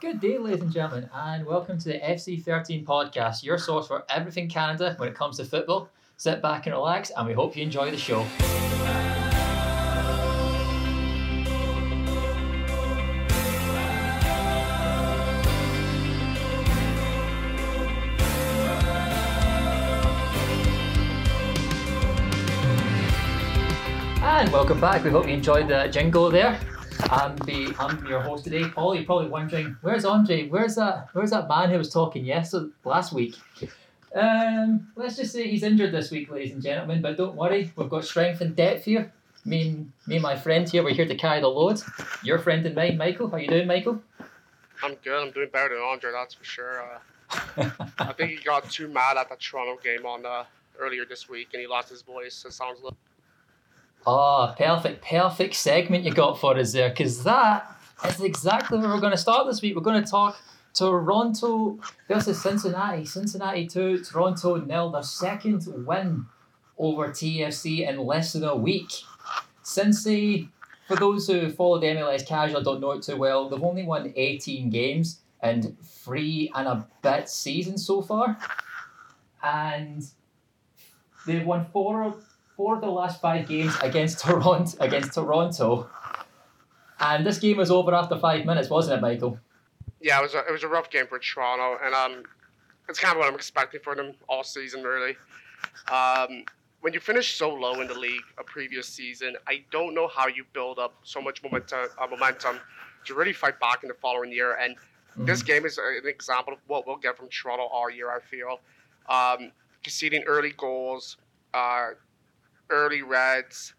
Good day, ladies and gentlemen, and welcome to the FC13 podcast, your source for everything Canada when it comes to football. Sit back and relax, and we hope you enjoy the show. And welcome back. We hope you enjoyed the jingle there. I'm the I'm your host today, Paul. You're probably wondering where's Andre? Where's that? Where's that man who was talking yesterday last week? Um, let's just say he's injured this week, ladies and gentlemen. But don't worry, we've got strength and depth here. Me and me and my friend here, we're here to carry the load. Your friend and mine, Michael. How you doing, Michael? I'm good. I'm doing better than Andre, that's for sure. Uh, I think he got too mad at the Toronto game on uh, earlier this week, and he lost his voice. It sounds. A little... Oh, perfect, perfect segment you got for us there, because that is exactly where we're going to start this week. We're going to talk Toronto versus Cincinnati. Cincinnati 2, Toronto nil. Their second win over TFC in less than a week. Cincy, for those who follow the MLS casual don't know it too well, they've only won 18 games and three and a bit seasons so far. And they've won four four of the last five games against Toronto against Toronto. And this game was over after five minutes, wasn't it, Michael? Yeah, it was a, it was a rough game for Toronto, and um, it's kind of what I'm expecting for them all season, really. Um, when you finish so low in the league a previous season, I don't know how you build up so much momentum, uh, momentum to really fight back in the following year. And mm-hmm. this game is an example of what we'll get from Toronto all year. I feel um, conceding early goals, uh, early reds,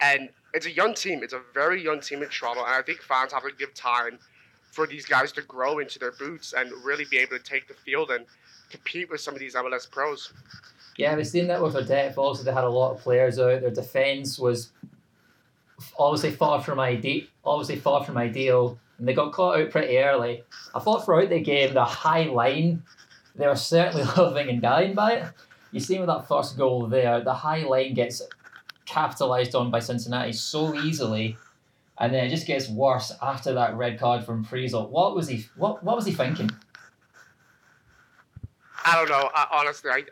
and it's a young team. It's a very young team in Toronto, and I think fans have to give time for these guys to grow into their boots and really be able to take the field and compete with some of these MLS pros. Yeah, we've seen that with their depth. Also, they had a lot of players out. Their defence was obviously far from ideal. Obviously far from ideal, and they got caught out pretty early. I thought throughout the game, the high line, they were certainly loving and dying by it. You see with that first goal there, the high line gets capitalised on by Cincinnati so easily, and then it just gets worse after that red card from Friesel. What was he? What What was he thinking? I don't know. I, honestly, I,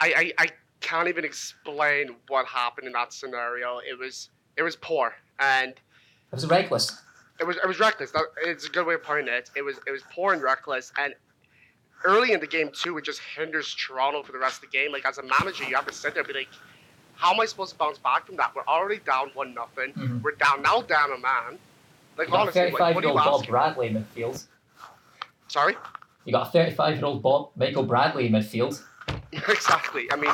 I, I, I can't even explain what happened in that scenario. It was it was poor and it was reckless. It was it was reckless. That, it's a good way of putting it. It was it was poor and reckless, and early in the game too, it just hinders Toronto for the rest of the game. Like as a manager, you have to sit there and be like, how am I supposed to bounce back from that? We're already down one nothing. Mm-hmm. We're down now, down a man. Like you honestly, like, what are you Bob Bradley in midfield. Sorry. You got a thirty-five-year-old Bob Michael Bradley in midfield. exactly. I mean,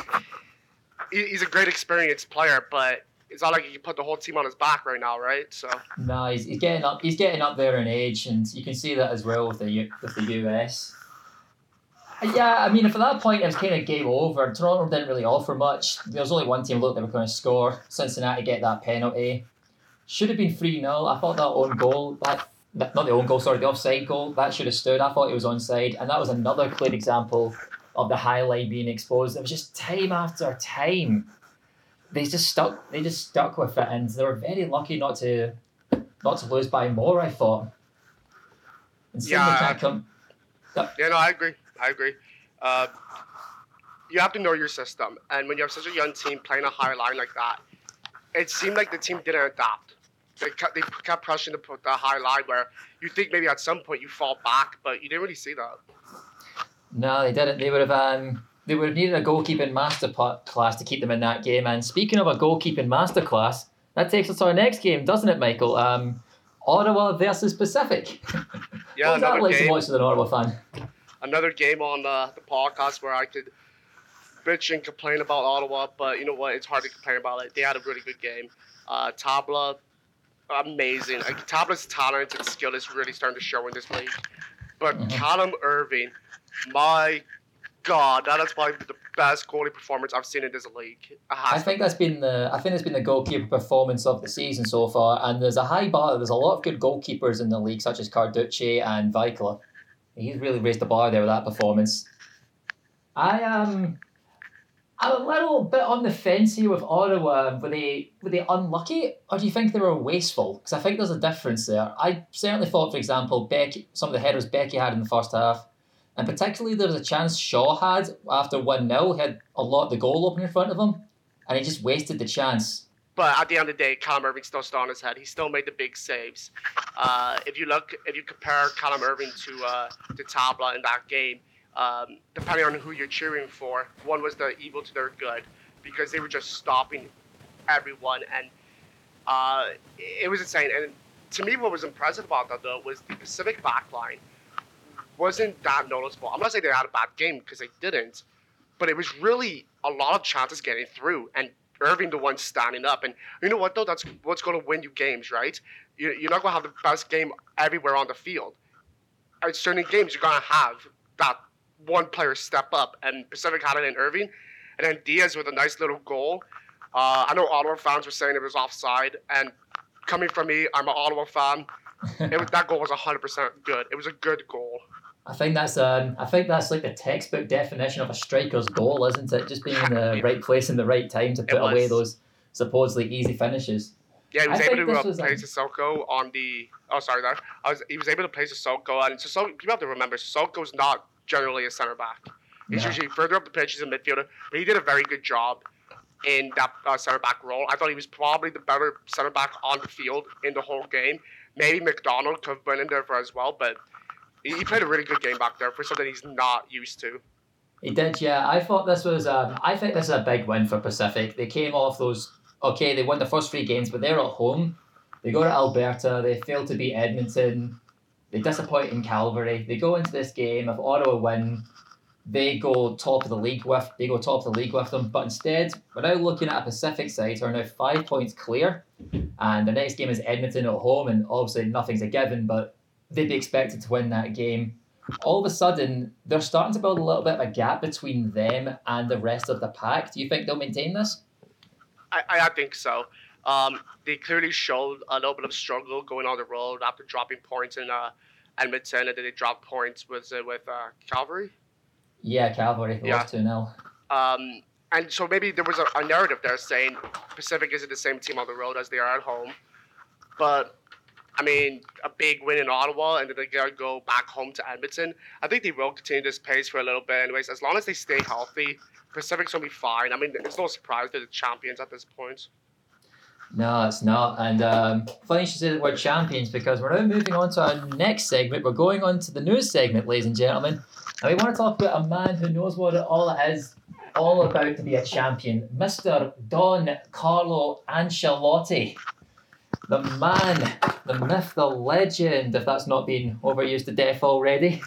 he's a great experienced player, but it's not like you can put the whole team on his back right now, right? So. No, he's, he's getting up. He's getting up there in age, and you can see that as well with the with the US. Yeah, I mean, for that point, it was kind of game over. Toronto didn't really offer much. There was only one team looked they were going to score. Cincinnati get that penalty. Should have been 3 0. I thought that own goal, that, not the own goal, sorry, the offside goal, that should have stood. I thought it was onside. And that was another clear example of the highlight being exposed. It was just time after time. They just stuck. They just stuck with it, and they were very lucky not to, not to lose by more. I thought. And yeah. Come, yeah, no, I agree. I agree. Uh, you have to know your system, and when you have such a young team playing a high line like that, it seemed like the team didn't adapt. They kept, they kept pressing the, the high line where you think maybe at some point you fall back, but you didn't really see that. No, they didn't. They would have um, they would have needed a goalkeeping master class to keep them in that game. And speaking of a goalkeeping master class, that takes us to our next game, doesn't it, Michael? Um, Ottawa versus Pacific. Yeah, was that like to watch as an Ottawa fan? Another game on uh, the podcast where I could bitch and complain about Ottawa, but you know what? It's hard to complain about it. They had a really good game. Uh, Tabla, amazing. Like, Tabla's talent and skill is really starting to show in this league. But mm-hmm. Callum Irving, my God, that is probably the best goalie performance I've seen in this league. I think that's been the I think it's been the goalkeeper performance of the season so far. And there's a high bar. There's a lot of good goalkeepers in the league, such as Carducci and Vikla he's really raised the bar there with that performance. I um, I'm a little bit on the fence here with Ottawa. Were they were they unlucky, or do you think they were wasteful? Because I think there's a difference there. I certainly thought, for example, Becky, some of the headers Becky had in the first half, and particularly there was a chance Shaw had after one 0 had a lot the goal open in front of him, and he just wasted the chance. But at the end of the day, Callum Irving still stood on his head. He still made the big saves. Uh, if you look, if you compare Callum Irving to uh, to Tabla in that game, um, depending on who you're cheering for, one was the evil to their good because they were just stopping everyone, and uh, it was insane. And to me, what was impressive about that though was the Pacific backline wasn't that noticeable. I'm not saying they had a bad game because they didn't, but it was really a lot of chances getting through and Irving the one standing up. And you know what though? That's what's going to win you games, right? You're not going to have the best game everywhere on the field. At certain games, you're going to have that one player step up, and Pacific had it in Irving, and then Diaz with a nice little goal. Uh, I know Ottawa fans were saying it was offside, and coming from me, I'm an Ottawa fan. it was, that goal was 100% good. It was a good goal. I think that's um, I think that's like the textbook definition of a striker's goal, isn't it? Just being in the right place in the right time to put away those supposedly easy finishes. Yeah, he was I able to uh, play um, Sissoko on the. Oh, sorry, there. I was. He was able to play Sissoko, and Sissoko. People have to remember, Sissoko's not generally a center back. He's yeah. usually further up the pitch. He's a midfielder, but he did a very good job in that uh, center back role. I thought he was probably the better center back on the field in the whole game. Maybe McDonald could have been in there for as well, but he, played a really good game back there for something he's not used to. He did, yeah. I thought this was. Um, I think this is a big win for Pacific. They came off those. Okay, they won the first three games, but they're at home. They go to Alberta. They fail to beat Edmonton. They disappoint in Calgary. They go into this game. If Ottawa win, they go top of the league with. They go top of the league with them. But instead, we're now looking at a Pacific side who are now five points clear, and the next game is Edmonton at home, and obviously nothing's a given. But they'd be expected to win that game. All of a sudden, they're starting to build a little bit of a gap between them and the rest of the pack. Do you think they'll maintain this? I, I think so. Um, they clearly showed a little bit of struggle going on the road after dropping points in uh, Edmonton, and then they dropped points with uh, with uh, Calgary. Yeah, Calgary yeah. two 0 Um, and so maybe there was a, a narrative there saying Pacific isn't the same team on the road as they are at home, but I mean, a big win in Ottawa, and then they gotta go back home to Edmonton. I think they will continue this pace for a little bit, anyways. As long as they stay healthy, Pacific's gonna be fine. I mean, it's no surprise they're the champions at this point. No, it's not. And um, funny you should say that we're champions because we're now moving on to our next segment. We're going on to the news segment, ladies and gentlemen. And we want to talk about a man who knows what it all is all about to be a champion, Mr. Don Carlo Ancelotti the man, the myth, the legend, if that's not been overused to death already,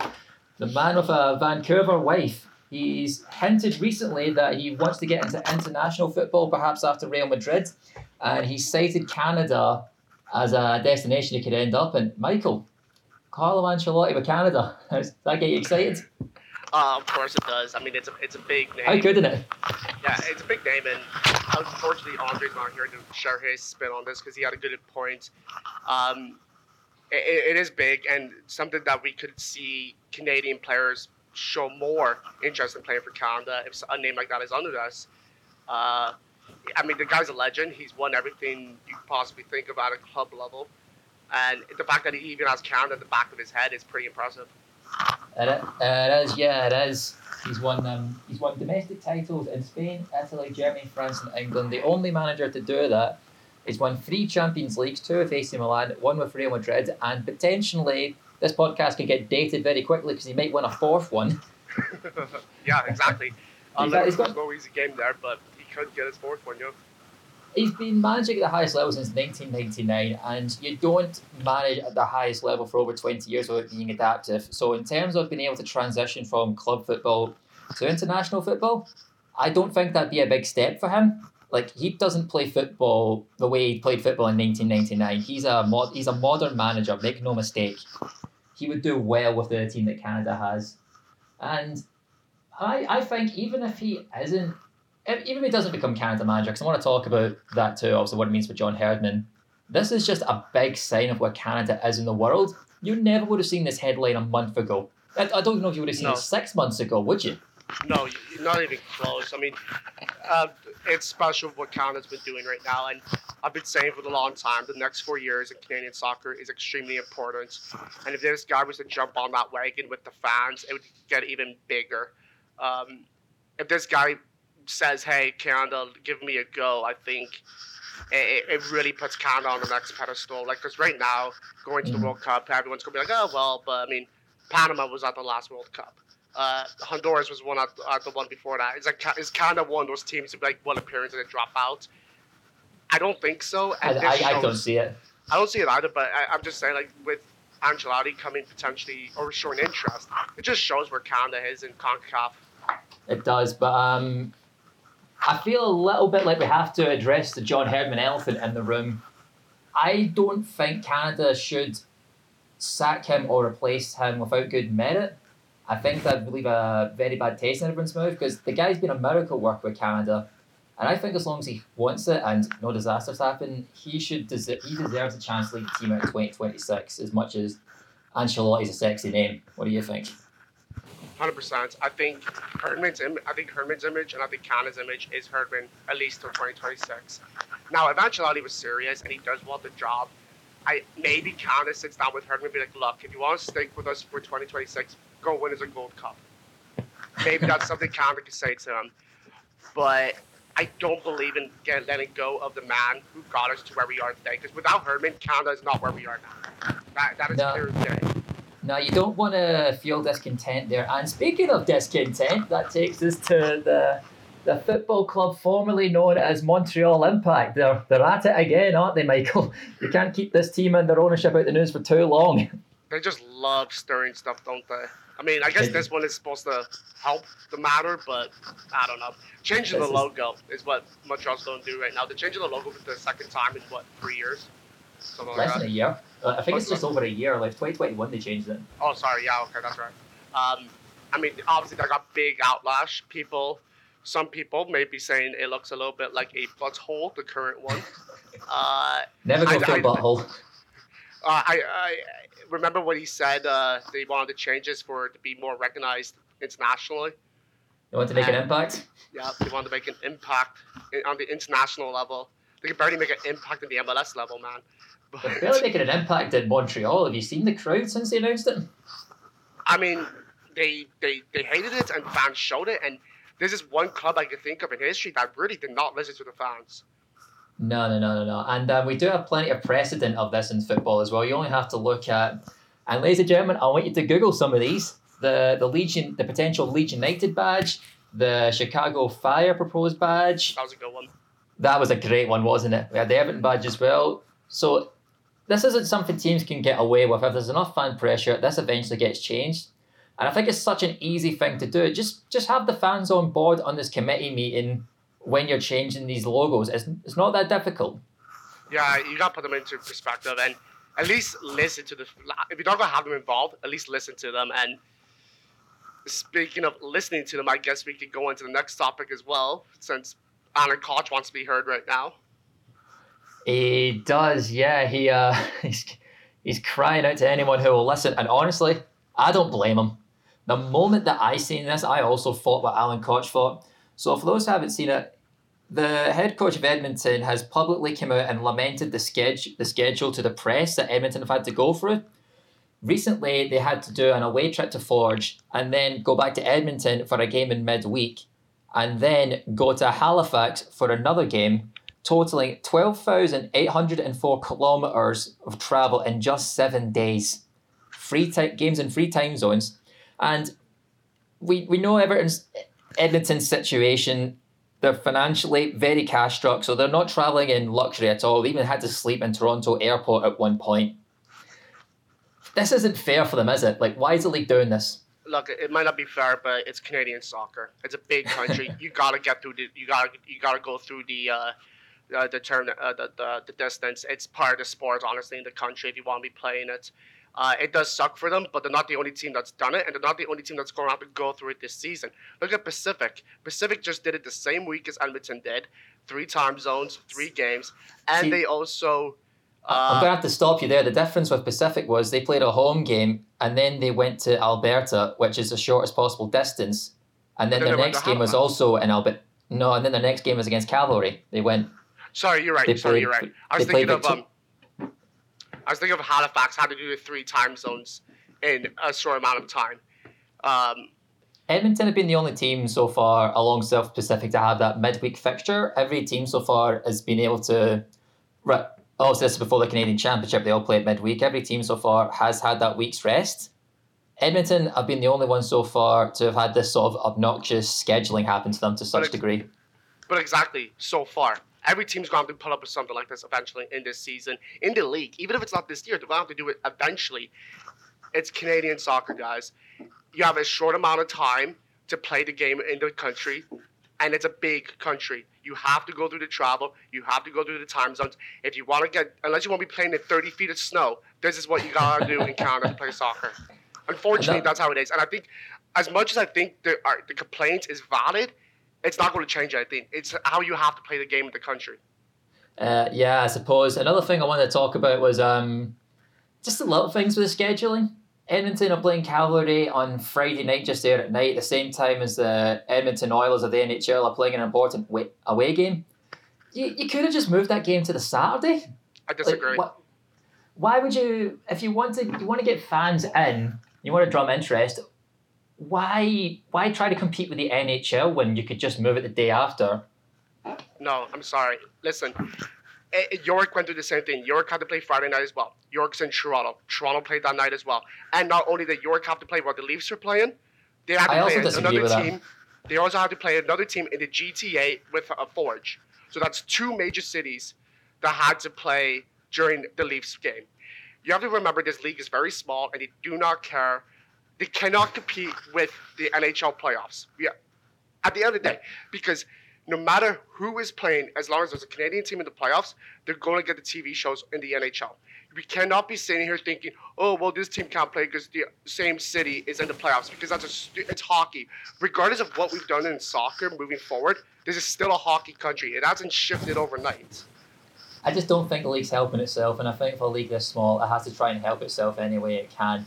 the man with a Vancouver wife. He's hinted recently that he wants to get into international football, perhaps after Real Madrid, and he cited Canada as a destination he could end up in. Michael, Carlo Ancelotti with Canada. Does that get you excited? Uh, of course it does. I mean, it's a it's a big name. How good is it? Yeah, it's a big name, and unfortunately, Andre's not here to share his spin on this because he had a good point. Um, it, it is big and something that we could see Canadian players show more interest in playing for Canada if a name like that is under us. Uh, I mean, the guy's a legend. He's won everything you possibly think of at a club level, and the fact that he even has Canada at the back of his head is pretty impressive. It, it is, yeah, it is. He's won um, he's won domestic titles in Spain, Italy, Germany, France, and England. The only manager to do that. He's won three Champions Leagues, two with AC Milan, one with Real Madrid, and potentially this podcast could get dated very quickly because he might win a fourth one. yeah, exactly. I'll let him go easy game there, but he could get his fourth one, yeah he's been managing at the highest level since 1999, and you don't manage at the highest level for over 20 years without being adaptive. So, in terms of being able to transition from club football to international football, I don't think that'd be a big step for him. Like he doesn't play football the way he played football in 1999. He's a mod, he's a modern manager. Make no mistake. He would do well with the team that Canada has, and I I think even if he isn't even if he doesn't become Canada manager, because I want to talk about that too, also what it means for John Herdman. This is just a big sign of where Canada is in the world. You never would have seen this headline a month ago. I, I don't know if you would have seen no. it six months ago, would you? No, not even close. I mean, uh, it's special what Canada's been doing right now, and I've been saying for a long time the next four years in Canadian soccer is extremely important. And if this guy was to jump on that wagon with the fans, it would get even bigger. Um, if this guy says, "Hey, Canada, give me a go," I think it, it really puts Canada on the next pedestal. Like, because right now, going to the Mhm. World Cup, everyone's gonna be like, "Oh, well," but I mean, Panama was at the last World Cup. Uh, Honduras was one at, at the one before that. It's like is Canada one of those teams to be like one appearance and then drop out? I don't think so. I, And I, this I don't see it. I don't see it either, but I, I'm just saying, like with Ancelotti coming potentially or showing interest, it just shows where Canada is in Concacaf. It does, but um, I feel a little bit like we have to address the John Herdman elephant in the room. I don't think Canada should sack him or replace him without good merit. I think that would leave a very bad taste in everyone's mouth because the guy's been a miracle worker with Canada. And I think as long as he wants it and no disasters happen, he should des- he deserves a chance to lead the team out in 2026 as much as Ancelotti's a sexy name. What do you think? Hundred percent. I think Herdman's Im- I think Herdman's image and I think Canada's image is Herdman at least till 2026. Now, if Ancelotti was serious and he does want the job, I maybe Canada sits down with Herdman and be like, "Look, if you want to stick with us for 2026, go win us a Gold Cup." Maybe that's something Canada could say to him, but I don't believe in get, letting go of the man who got us to where we are today. Because without Herdman, Canada is not where we are now. That that is No. clear as day. Now, you don't want to feel discontent there. And speaking of discontent, that takes us to the the football club formerly known as Montreal Impact. They're, they're at it again, aren't they, Michael? You can't keep this team and their ownership out the news for too long. They just love stirring stuff, don't they? I mean, I guess this one is supposed to help the matter, but I don't know. Changing the logo is what Montreal's going to do right now. They're changing the logo for the second time in what three years? Something Less than a year. Uh, I think it's just over a year. Like 2021, they changed it. Oh, sorry. Yeah, okay, that's right. Um, I mean, obviously, they got big outlash. People, some people may be saying it looks a little bit like a butthole, the current one. Uh, Never go full I- butthole. Uh, I, I remember what he said. Uh, they wanted the changes for it to be more recognized internationally. They want to make an Uh, impact? Yeah, they wanted to make an impact on the international level. They could barely make an impact at the MLS level, man. But They're barely making an impact in Montreal. Have you seen the crowd since they announced it? I mean, they they they hated it, and fans showed it. And this is one club I can think of in history that really did not listen to the fans. No, no, no, no, no. And um, we do have plenty of precedent of this in football as well. You only have to look at, and ladies and gentlemen, I want you to Google some of these. The the Legion, the potential Leeds United badge, the Chicago Fire proposed badge. That was a good one. That was a great one, wasn't it? We had the Everton badge as well. So this isn't something teams can get away with. If there's enough fan pressure, this eventually gets changed. And I think it's such an easy thing to do. Just just have the fans on board on this committee meeting when you're changing these logos. It's, it's not that difficult. Yeah, you got to put them into perspective and at least listen to the. If you're not gonna have them involved, at least listen to them. And speaking of listening to them, I guess we could go into the next topic as well, since Alan Koch wants to be heard right now. He does, yeah. He uh, he's he's crying out to anyone who will listen. And honestly, I don't blame him. The moment that I seen this, I also thought what Alan Koch thought. So for those who haven't seen it, the head coach of Edmonton has publicly come out and lamented the schedule the schedule to the press that Edmonton have had to go through. Recently, they had to do an away trip to Forge and then go back to Edmonton for a game in midweek, and then go to Halifax for another game totaling 12,804 kilometers of travel in just seven days. Free ti- games in free time zones. And we, we know Everton's Edmonton's situation. They're financially very cash struck, so they're not traveling in luxury at all. They even had to sleep in Toronto airport at one point. This isn't fair for them, is it? Like, why is the league doing this? Look, it might not be fair, but it's Canadian soccer. It's a big country. you gotta get through the. You gotta you gotta go through the. Uh, uh, the term, uh, the, the the distance. It's part of the sport, honestly, in the country. If you want to be playing it, uh, it does suck for them, but they're not the only team that's done it, and they're not the only team that's going to have to go through it this season. Look at Pacific. Pacific just did it the same week as Edmonton did, three time zones, three games, and See- they also. I'm Uh, going to have to stop you there. The difference with Pacific was they played a home game and then they went to Alberta, which is the shortest possible distance, And then their next game was also in Alberta. No, and then their next game was against Cavalry. They went. Sorry, you're right. Sorry, you're right. I was thinking of um, I was thinking of Halifax had to do the three time zones in a short amount of time. Um, Edmonton have been the only team so far along South Pacific to have that midweek fixture. Every team so far has been able to. Right. Oh, so this is before the Canadian Championship. They all play at midweek. Every team so far has had that week's rest. Edmonton have been the only one so far to have had this sort of obnoxious scheduling happen to them to such it's- degree. but exactly so far, every team's going to have to put up with something like this eventually in this season in the league. Even if it's not this year, they're going to have to do it eventually. It's Canadian soccer, guys. You have a short amount of time to play the game in the country, and it's a big country. You have to go through the travel. You have to go through the time zones. If you want to get, unless you want to be playing in 30 feet of snow, this is what you gotta do in Canada to play soccer. Unfortunately, that's how it is. And I think, as much as I think the are, the complaint is valid, it's not going to change anything. It's how you have to play the game in the country. Uh, yeah, I suppose. Another thing I wanted to talk about was um, just the little things with the scheduling. Edmonton are playing Cavalry on Friday night, just there at night, the same time as the Edmonton Oilers of the NHL are playing an important away game. You, you could have just moved that game to the Saturday. I Like, disagree. why would you, if you want to, you want to get fans in, you want to drum interest. Why, why try to compete with the NHL when you could just move it the day after? No, I'm sorry. Listen, Eh, eh, York went through the same thing. York had to play Friday night as well. York's in Toronto. Toronto played that night as well. And not only did York have to play while the Leafs were playing, they had to I also play another that. team. They also had to play another team in the GTA with a Forge. So that's two major cities that had to play during the Leafs game. You have to remember this league is very small and they do not care. They cannot compete with the NHL playoffs. Yeah. At the end of the day, because no matter who is playing, as long as there's a Canadian team in the playoffs, they're going to get the TV shows in the NHL. We cannot be sitting here thinking, oh, well, this team can't play because the same city is in the playoffs because that's a stu- it's hockey. Regardless of what we've done in soccer moving forward, this is still a hockey country. It hasn't shifted overnight. I just don't think the league's helping itself, and I think for a league this small, it has to try and help itself any way it can.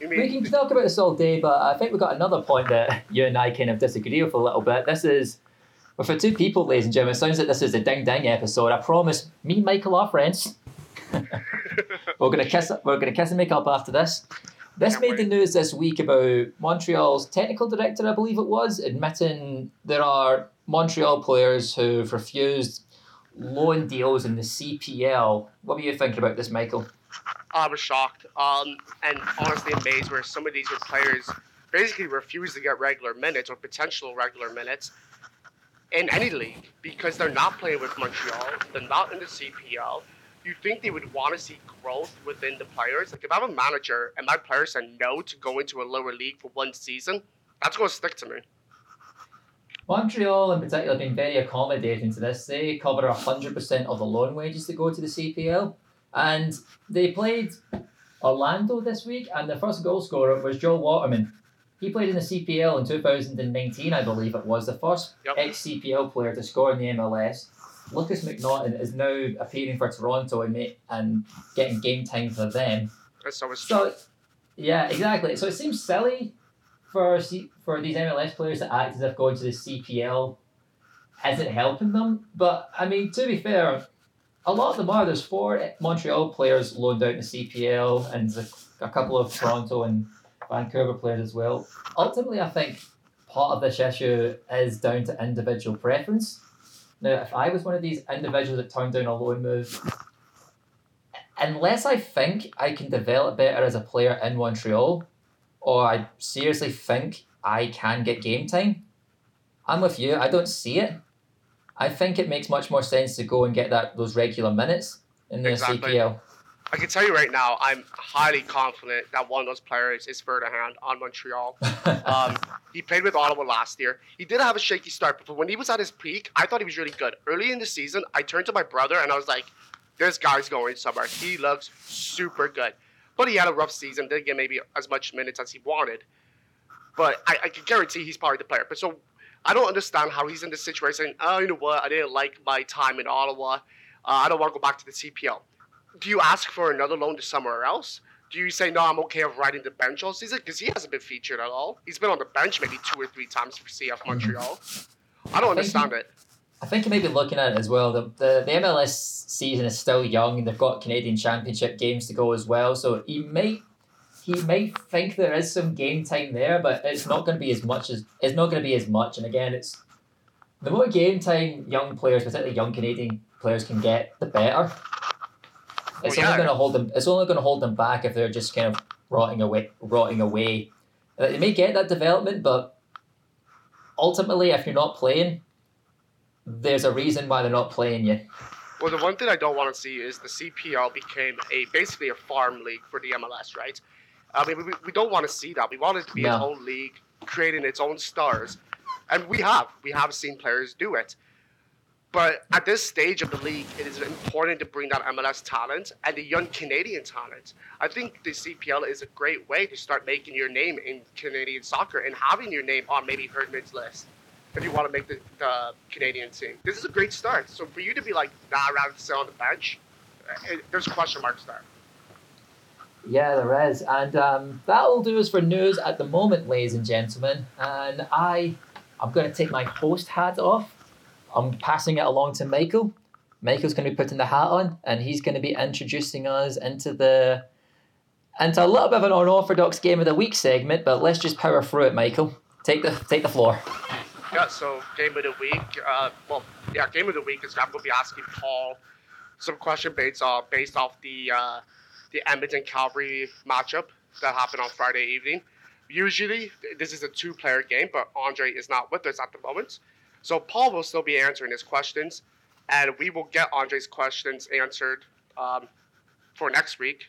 You We can talk about this all day, but I think we've got another point that you and I kind of disagree with a little bit. This is, well, for two people, ladies and gentlemen, it sounds like this is a ding ding episode. I promise, me and Michael are friends. we're gonna kiss. We're gonna kiss and make up after this. This Can't made the news this week about Montreal's technical director, I believe it was, admitting there are Montreal players who've refused loan deals in the CPL. What were you thinking about this, Michael? I was shocked um, and honestly amazed where some of these players basically refuse to get regular minutes or potential regular minutes in any league because they're not playing with Montreal. They're not in the CPL. You think they would want to see growth within the players? Like if I'm a manager and my players said no to go into a lower league for one season, that's going to stick to me. Montreal, in particular, have been very accommodating to this. They cover 100% of the loan wages that go to the CPL. And they played Orlando this week, and the first goal scorer was Joel Waterman. He played in the CPL in 2019, I believe it was, the first Yep. ex CPL player to score in the MLS. Lukas MacNaughton is now appearing for Toronto and, and getting game time for them. So it's So, yeah, exactly. So it seems silly for C- for these MLS players to act as if going to the CPL isn't helping them. But I mean, to be fair, a lot of them are. There's four Montreal players loaned out in the CPL, and a, a couple of Toronto and Vancouver players as well. Ultimately, I think part of this issue is down to individual preference. Now, if I was one of these individuals that turned down a loan move, unless I think I can develop better as a player in Montreal, or I seriously think I can get game time, I'm with you. I don't see it. I think it makes much more sense to go and get that those regular minutes in the Exactly. CPL. I can tell you right now, I'm highly confident that one of those players is Ferdinand on Montreal. Um, he played with Ottawa last year. He did have a shaky start, but when he was at his peak, I thought he was really good. Early in the season, I turned to my brother and I was like, "This guy's going somewhere. He looks super good." But he had a rough season. Didn't get maybe as much minutes as he wanted. But I, I can guarantee he's probably the player. But so I don't understand how he's in this situation. Saying, "Oh, you know what? I didn't like my time in Ottawa. Uh, I don't want to go back to the CPL." Do you ask for another loan to somewhere else? do you say no? I'm okay of riding the bench all season because he hasn't been featured at all. He's been on the bench maybe two or three times for CF mm-hmm. Montreal. I don't understand it. I think you may be looking at it as well. The, the the MLS season is still young, and they've got Canadian Championship games to go as well. So he might he might think there is some game time there, but it's not going to be as much as it's not going to be as much. And again, it's the more game time young players, particularly young Canadian players, can get, the better. It's Well, only going to hold them. It's only going to hold them back if they're just kind of rotting away, rotting away. Uh, They may get that development, but ultimately, if you're not playing, there's a reason why they're not playing you. Well, the one thing I don't want to see is the CPL became a basically a farm league for the MLS, right? I mean, we, we don't want to see that. We want it to be its own league, creating its own stars, and we have we have seen players do it. But at this stage of the league, it is important to bring that MLS talent and the young Canadian talent. I think the CPL is a great way to start making your name in Canadian soccer and having your name on maybe Herdman's list if you want to make the, the Canadian team. This is a great start. So for you to be like, nah, I'd rather sit on the bench, it, there's question marks there. Yeah, there is. And um, that'll do us for news at the moment, ladies and gentlemen. And I, I'm going to take my host hat off. I'm passing it along to Michael. Michael's going to be putting the hat on, and he's going to be introducing us into the into a little bit of an unorthodox game of the week segment. But let's just power through it, Michael. Take the take the floor. Yeah, so game of the week. Uh, well, yeah, game of the week is I'm going to be asking Paul some question based uh, based off the uh, the Edmonton Calgary matchup that happened on Friday evening. Usually, this is a two-player game, but Andre is not with us at the moment, so Paul will still be answering his questions, and we will get Andre's questions answered um, for next week.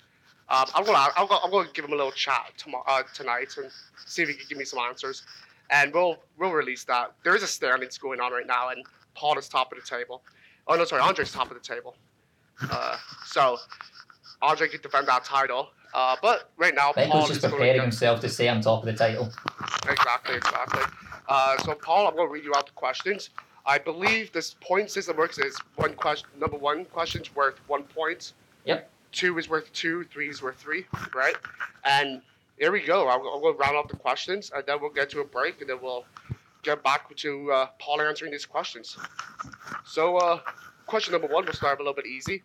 Um, I'm gonna I'm gonna, I'm gonna give him a little chat tomorrow uh, tonight and see if he can give me some answers and we'll we'll release that. There is a standings going on right now, and Paul is top of the table. Oh no, sorry, Andre's top of the table. Uh, so Andre could defend that title. Uh, but right now, Paul just preparing himself to say I'm top of the title. exactly, exactly. Uh, so Paul, I'm going to read you out the questions. I believe this point system works is one question. Number one question's worth one point. Yep. Two is worth two. Three is worth three. Right. And here we go. I'll, I'll go round off the questions, and then we'll get to a break, and then we'll get back to uh, Paul answering these questions. So, uh, question number one, we'll start a little bit easy.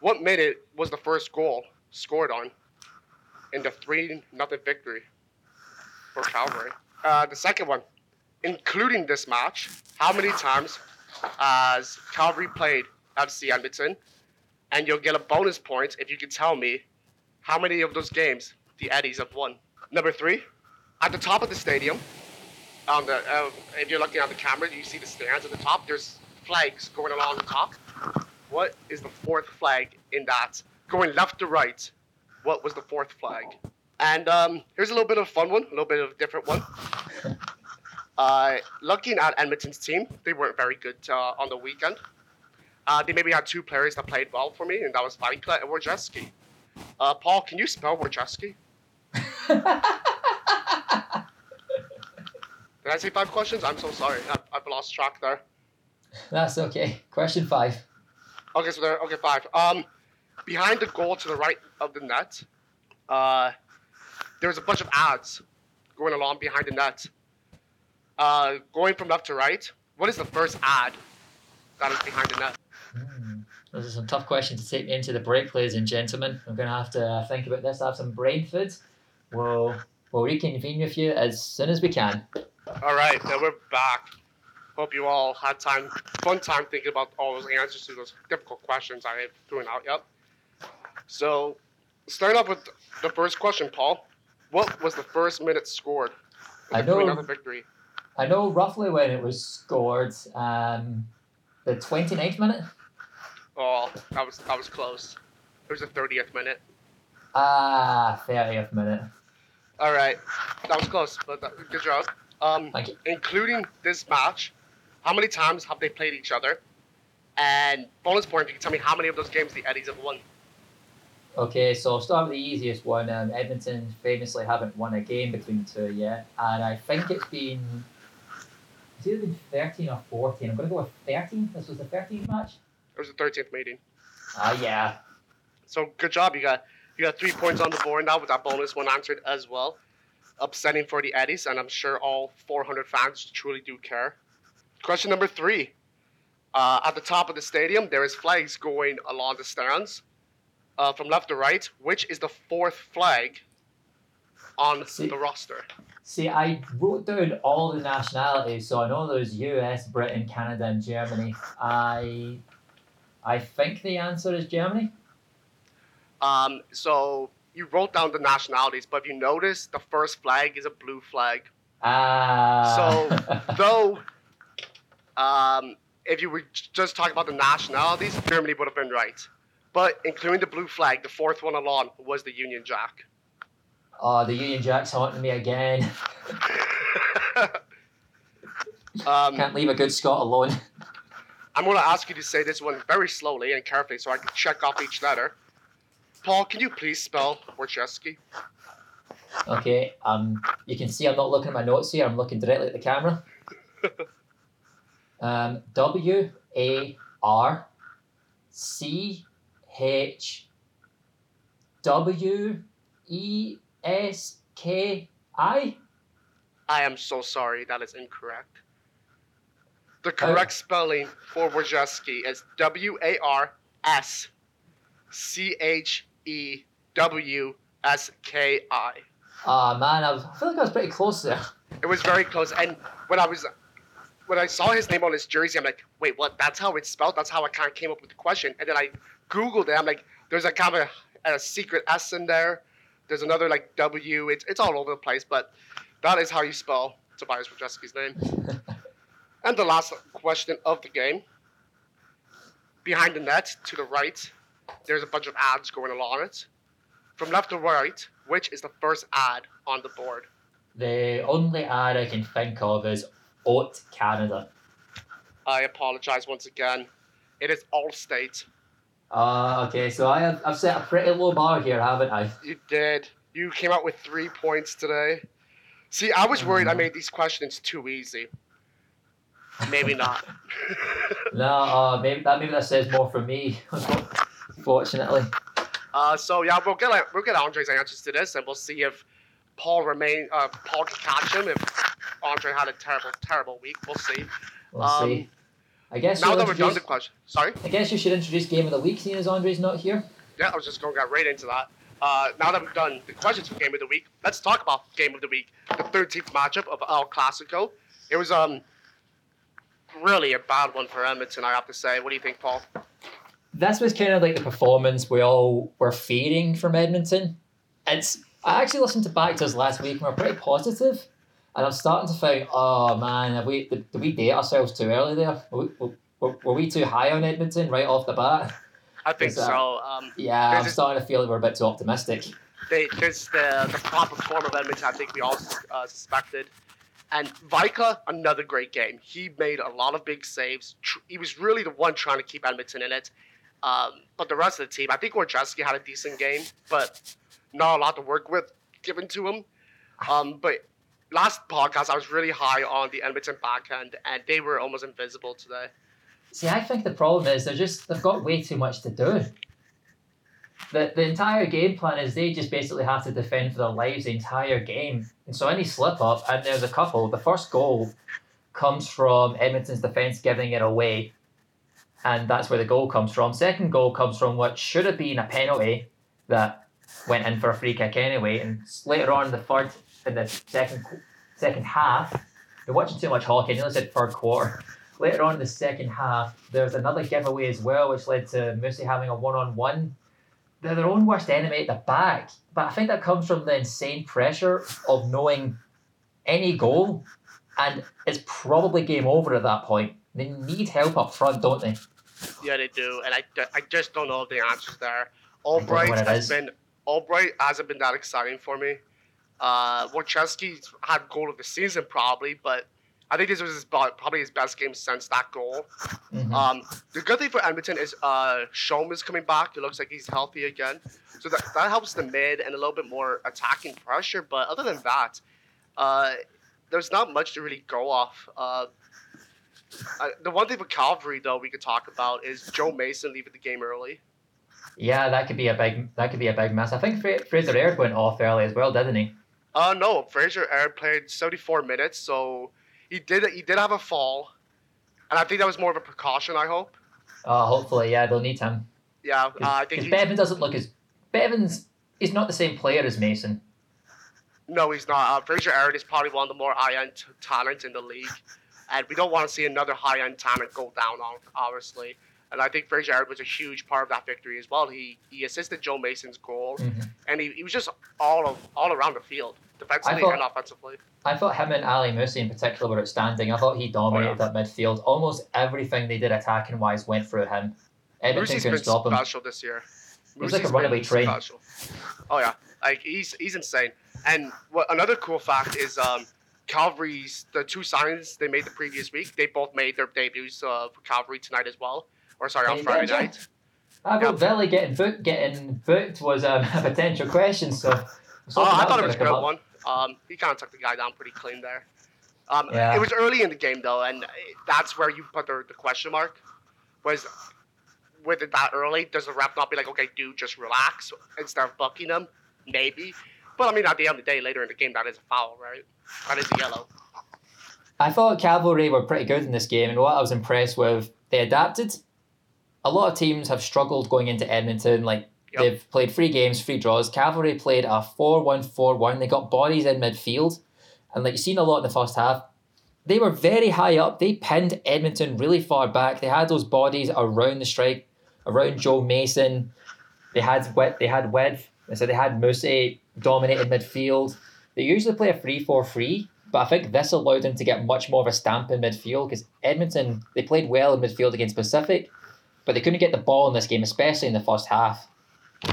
What minute was the first goal scored on in the three nothing victory for Calgary? Uh, the second one, including this match, how many times has Cavalry played FC Edmonton? And you'll get a bonus point if you can tell me how many of those games the Eddies have won. Number three, at the top of the stadium, on the uh, if you're looking at the camera, you see the stands at the top. There's flags going along the top. What is the fourth flag in that? Going left to right, what was the fourth flag? And um, here's a little bit of a fun one, a little bit of a different one. Uh, looking at Edmonton's team, they weren't very good uh, on the weekend. Uh, they maybe had two players that played well for me, and that was Vankla and Warschewski. Uh, Paul, can you spell Warschewski? Did I say five questions? I'm so sorry. I, I've lost track there. That's okay. Question five. Okay, so there. Okay, five. Um, behind the goal to the right of the net, uh, there's a bunch of ads going along behind the net. Uh, going from left to right. What is the first ad that is behind the net? Hmm. Those are some tough questions to take into the break, ladies and gentlemen. I'm going to have to uh, think about this, have some brain food. We'll, we'll reconvene with you as soon as we can. All right, now we're back. Hope you all had time, fun time thinking about all those answers to those difficult questions I have thrown out yet. So, starting off with the first question, Paul. What was the first minute scored? I know- 3-0 victory. I know roughly when it was scored. Um, the 29th minute? Oh, that was that was close. It was the 30th minute. Ah, 30th minute. All right, that was close, but that, good job. Um, Thank you. including this match, how many times have they played each other? And bonus point if you can tell me how many of those games the Eddies have won. Okay, so I'll start with the easiest one. Um, Edmonton famously haven't won a game between the two yet, and I think it's been it's either been 13 or 14. I'm going to go with 13. This was the 13th match. It was the 13th meeting. Ah, yeah. So good job, you got You got three points on the board now with that bonus one answered as well. Upsetting for the Eddies, and I'm sure all 400 fans truly do care. Question number three. Uh, at the top of the stadium, there is flags going along the stands. Uh, from left to right, which is the fourth flag on See- the roster? See, I wrote down all the nationalities, so I know there's US, Britain, Canada, and Germany. I, I think the answer is Germany. Um, so you wrote down the nationalities, but if you notice, the first flag is a blue flag. Ah. So though, um, if you were just talking about the nationalities, Germany would have been right. But including the blue flag, the fourth one along was the Union Jack. Oh, the Union Jack's haunting me again. um, Can't leave a good Scot alone. I'm going to ask you to say this one very slowly and carefully so I can check off each letter. Paul, can you please spell Warschewski? Okay, um, you can see I'm not looking at my notes here. I'm looking directly at the camera. Um, W A R C H W E S K I. I am so sorry, that is incorrect. The correct spelling for Warschewski is W A R S C H E W S K I. Ah man, I, was, I feel like I was pretty close there. It was very close, and when I was when I saw his name on his jersey, I'm like, wait, what? That's how it's spelled. That's how I kind of came up with the question, and then I googled it. I'm like, there's a kind of a, a secret S in there. There's another like W. It's it's all over the place, but that is how you spell Tobias Warschewski's name. And the last question of the game. Behind the net, to the right, there's a bunch of ads going along it. From left to right, which is the first ad on the board? The only ad I can think of is Oat Canada. I apologize once again. It is Allstate. Ah, okay, so I have, I've set a pretty low bar here, haven't I? You did. You came out with three points today. See, I was worried I Mhm. made these questions too easy. Maybe not. No, uh, maybe that maybe that says more for me. Fortunately, Uh, so yeah, we'll get we'll get Andre's answers to this, and we'll see if Paul remain uh, Paul can catch him. If Andre had a terrible terrible week, we'll see. we'll Um, see. I guess Now that we're done the question, sorry. I guess you should introduce game of the week, seeing as Andre's not here. Yeah, I was just going to get right into that. Uh, now that we've done the questions for game of the week, let's talk about game of the week. The 13th matchup of El Clasico. It was um really a bad one for Edmonton, I have to say. What do you think, Paul? This was kind of like the performance we all were fearing from Edmonton. It's I actually listened to back to us last week and we are pretty positive, and I'm starting to think, oh man, have we did, did we date ourselves too early there? Were we, were, were we too high on Edmonton right off the bat? I think so. Um, Yeah, I'm a- starting to feel like we're a bit too optimistic. they, there's the, the proper form of Edmonton, I think we all uh, suspected. And Vika, another great game. He made a lot of big saves. He was really the one trying to keep Edmonton in it. Um, but the rest of the team, I think Warschewski had a decent game, but not a lot to work with given to him. Um, but last podcast, I was really high on the Edmonton backhand, and they were almost invisible today. See, I think the problem is they're just they've got way too much to do. The the entire game plan is they just basically have to defend for their lives the entire game. And so any slip up, and there's a couple. The first goal comes from Edmonton's defence giving it away. And that's where the goal comes from. Second goal comes from what should have been a penalty that went in for a free kick anyway. And later on the third in the second second half, you're watching too much hockey, I nearly said third quarter. Later on in the second half, there was another giveaway as well, which led to Moosey having a one-on-one. They're their own worst enemy at the back, but I think that comes from the insane pressure of knowing any goal, and it's probably game over at that point. They need help up front, don't they? Yeah, they do, and I, I just don't know the answers there. Albright has is. been Albright hasn't been that exciting for me. Uh, Warschewski had goal of the season probably, but I think this was his, probably his best game since that goal. Mhm. Um, the good thing for Edmonton is uh, Shom is coming back. It looks like he's healthy again, so that, that helps the mid and a little bit more attacking pressure. But other than that, uh, there's not much to really go off. Uh, the one thing for Cavalry though we could talk about is Joe Mason leaving the game early. Yeah, that could be a big that could be a big miss. I think Fra- Fraser Aird went off early as well, didn't he? Uh, no, Fraser Aird played 74 minutes, so he did he did have a fall, and I think that was more of a precaution. I hope. Uh, hopefully, yeah, they'll need him. Yeah, uh, I think Because Bevan doesn't look as Bevan's. He's not the same player as Mason. no, he's not. Uh, Fraser Aird is probably one of the more high-end t- talents in the league, and we don't want to see another high-end talent go down on obviously. And I think Fraser Aird was a huge part of that victory as well. He he assisted Joe Mason's goal, Mhm. and he, he was just all of, all around the field, defensively thought- and offensively. I thought him and Ali Musse in particular were outstanding. I thought he dominated that midfield. Almost everything they did attacking wise went through him. Couldn't been stop him. special this year. He's like a runaway train. Special. Oh yeah, like he's he's insane. And what another cool fact is um, Cavalry's the two signings they made the previous week. They both made their debuts uh, for Cavalry tonight as well. Or sorry, on Friday night. I thought Veli getting booked, getting booked was um, a potential question. So, I Oh, I thought it was a good one. Um, he kind of took the guy down pretty clean there. Um, Yeah. It was early in the game though, and that's where you put the, the question mark. Was with it that early, does the ref not be like, okay, dude, just relax instead of bucking him? Maybe. But I mean, at the end of the day, later in the game, that is a foul, right? That is a yellow. I thought Cavalry were pretty good in this game, and what I was impressed with, they adapted. A lot of teams have struggled going into Edmonton. Like Yep. they've played three games, three draws. Cavalry played a 4-1-4-1. They got bodies in midfield, and like you've seen a lot in the first half. They were very high up. They pinned Edmonton really far back. They had those bodies around the strike, around Joe Mason. They had wet. They had width. So they had Musse dominated midfield. They usually play a 3-4-3, but I think this allowed them to get much more of a stamp in midfield because Edmonton they played well in midfield against Pacific, but they couldn't get the ball in this game, especially in the first half.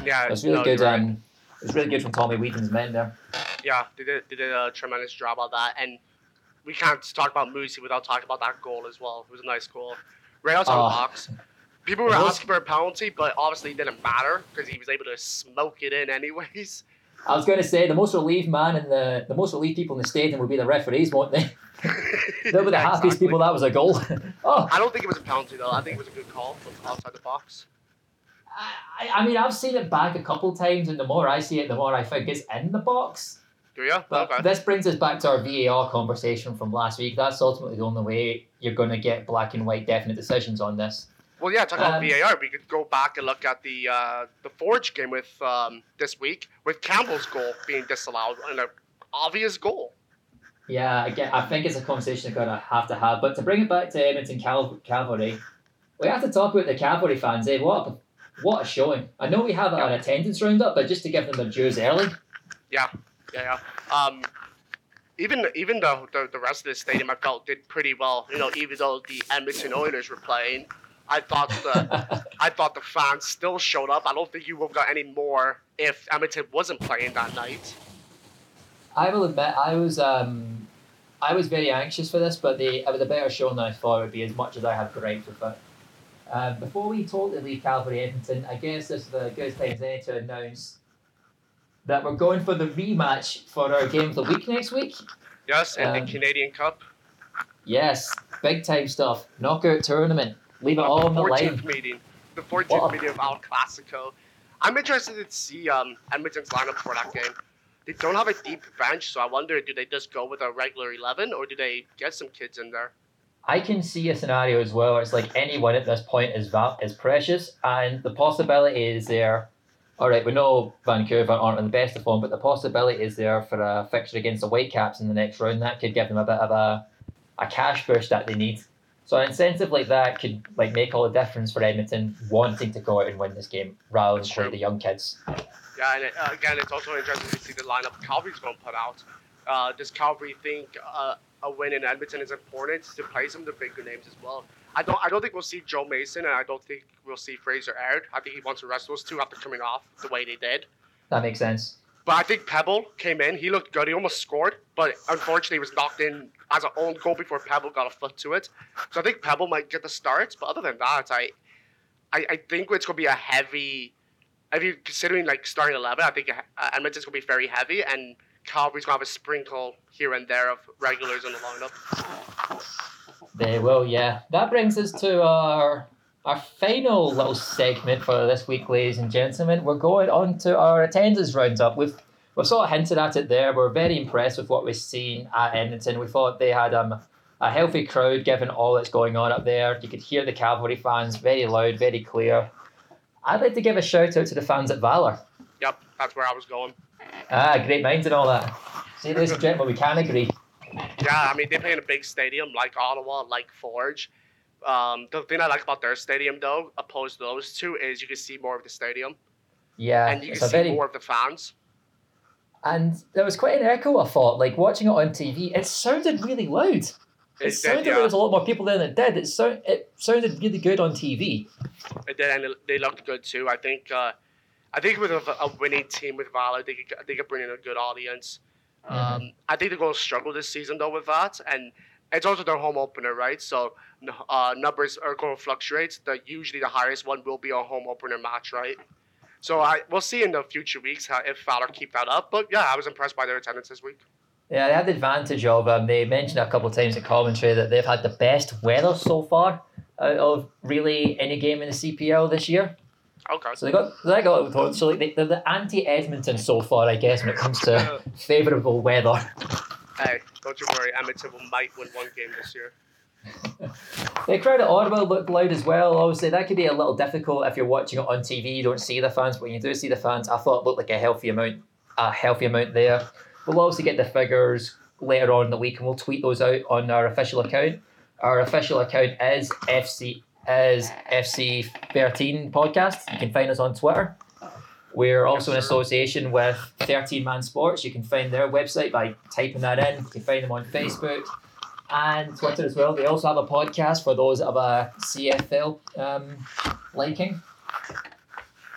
Yeah, It was really no, good. right. Um, it was really good from Tommy Wheeldon's men there. Yeah, they did, they did a tremendous job on that. And we can't talk about Musse without talking about that goal as well. It was a nice goal. Right outside Oh. the box. People were was- asking for a penalty, but obviously it didn't matter because he was able to smoke it in anyways. I was going to say the most relieved man and the the most relieved people in the stadium would be the referees, won't they? They'll be the Yeah, happiest exactly. people that was a goal. oh, I don't think it was a penalty though. I think it was a good call from outside the box. I, I mean, I've seen it back a couple times, and the more I see it, the more I think it's in the box. Do you? But okay. this brings us back to our VAR conversation from last week. That's ultimately the only way you're going to get black and white definite decisions on this. Well, yeah, talking about Um, VAR, we could go back and look at the uh, the Forge game with um, this week with Campbell's goal being disallowed and an obvious goal. Yeah, again, I think it's a conversation we're going to have to have. But to bring it back to Edmonton Cal- Cavalry, we have to talk about the Cavalry fans. Eh? What a, what a showing. I know we have an attendance roundup, but just to give them their dues early. Yeah, yeah. yeah. Um, even even the, the the rest of the stadium, I felt did pretty well. You know, even though the Edmonton Oilers were playing, I thought the I thought the fans still showed up. I don't think you would have got any more if Edmonton wasn't playing that night. I will admit, I was um, I was very anxious for this, but the, it was a better show than I thought it would be, as much as I had gripes with it. Um, before we totally leave Cavalry Edmonton, I guess this is the good time any to announce that we're going for the rematch for our game of the week next week. Yes, in Um, the Canadian Cup, Yes, big time stuff. Knockout tournament. Leave it uh, all on the line. meeting, the What fourteenth a- meeting of Al Classico. I'm interested to see um, Edmonton's lineup for that game. They don't have a deep bench, so I wonder do they just go with a regular eleven or do they get some kids in there? I can see a scenario as well. Where it's like anyone at this point is va- is precious, and the possibility is there. All right, we know Vancouver aren't in the best of form, but the possibility is there for a fixture against the Whitecaps in the next round. That could give them a bit of a, a cash push that they need. So an incentive like that could like make all the difference for Edmonton wanting to go out and win this game rather than play the young kids. Yeah, and it, uh, again, it's also interesting to see the lineup Cavalry's going to put out. Uh, does Cavalry think uh, a win in Edmonton is important to play some of the bigger names as well? I don't. I don't think we'll see Joe Mason, and I don't think we'll see Fraser Aird. I think he wants to rest those two after coming off the way they did. That makes sense. But I think Pebble came in. He looked good. He almost scored, but unfortunately, he was knocked in as an own goal before Pebble got a foot to it. So I think Pebble might get the start. But other than that, I, I, I think it's going to be a heavy. If you considering like starting eleven, I think uh, Edmonton's to be very heavy, and Calgary's to have a sprinkle here and there of regulars in the lineup. They will, yeah. That brings us to our our final little segment for this week, ladies and gentlemen, we're going on to our attendance roundup. We've we've sort of hinted at it there. We're very impressed with what we've seen at Edmonton. We thought they had um, a healthy crowd given all that's going on up there. You could hear the Cavalry fans very loud, very clear. I'd like to give a shout out to the fans at Valor. Yep, that's where I was going. Ah, great minds and all that. See, ladies and gentlemen, we can agree. Yeah, I mean they play in a big stadium like Ottawa, like Forge. Um, the thing I like about their stadium, though, opposed to those two, is you can see more of the stadium Yeah, and you can see very more of the fans. and there was quite an echo. I thought, like watching it on TV, it sounded really loud. It, It sounded did, like there was a lot more people there than it did. It sound it sounded really good on TV. It did, and they looked good too. I think. Uh, I think with a, a winning team with Valor, they could they could bring in a good audience. Mm-hmm. Um, I think they're going to struggle this season though with that, and it's also their home opener, right? So uh, numbers are going to fluctuate. The usually the highest one will be a home opener match, right? So I we'll see in the future weeks how, if Valor keep that up. But yeah, I was impressed by their attendance this week. Yeah, they had the advantage of um, they mentioned a couple of times in commentary that they've had the best weather so far out of really any game in the CPL this year. Okay. So they got they got it so like they, they're the anti Edmonton so far, I guess, when it comes to favourable weather. Hey, don't you worry, Edmonton will might win one game this year. The crowd at Ottawa looked loud as well. Obviously, that could be a little difficult if you're watching it on TV. You don't see the fans, but when you do see the fans, I thought it looked like a healthy amount, a healthy amount there. We'll obviously get the figures later on in the week, and we'll tweet those out on our official account. Our official account is FC is FC thirteen podcast. You can find us on Twitter. We're also in association with 13 Man Sports. You can find their website by typing that in. You can find them on Facebook and Twitter as well. They also have a podcast for those of a CFL um, liking.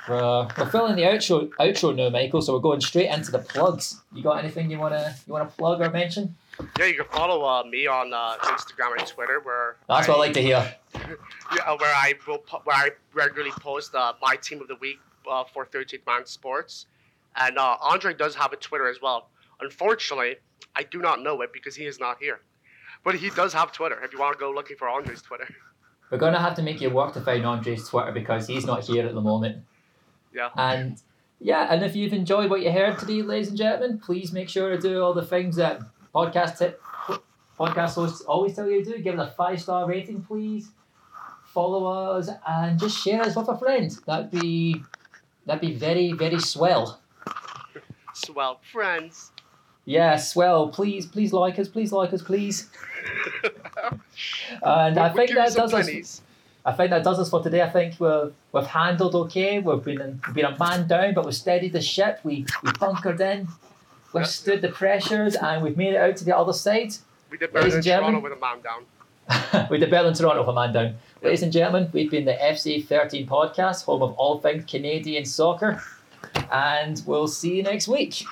We're, we're filling the outro outro now, Michael. So we're going straight into the plugs. You got anything you wanna you wanna plug or mention? Yeah, you can follow uh, me on uh, Instagram and Twitter, where That's what I like to hear. Yeah, where I will po- where I regularly post uh, my team of the week uh, for 13th Man Sports, and uh, Andre does have a Twitter as well. Unfortunately, I do not know it because he is not here, but he does have Twitter. If you want to go looking for Andre's Twitter, We're gonna have to make you work to find Andre's Twitter because he's not here at the moment. Yeah. And yeah, and if you've enjoyed what you heard today, ladies and gentlemen, please make sure to do all the things that podcast tip, podcast hosts always tell you to do. Give it a five star rating, please. Follow us and just share us with a friend. That'd be that'd be very very swell. swell friends. Yeah, swell. Please, please like us. Please like us, please. And I think that does us. I think that does us for today. I think we've, we've handled okay. We've been we've been a man down, but we've steadied the ship. We we bunkered in. We've stood the pressures, and we've made it out to the other side. We did better than. Toronto with a man down. we did better than Toronto with a man down. Ladies and gentlemen, we've been the FC13 podcast, home of all things Canadian soccer, and we'll see you next week.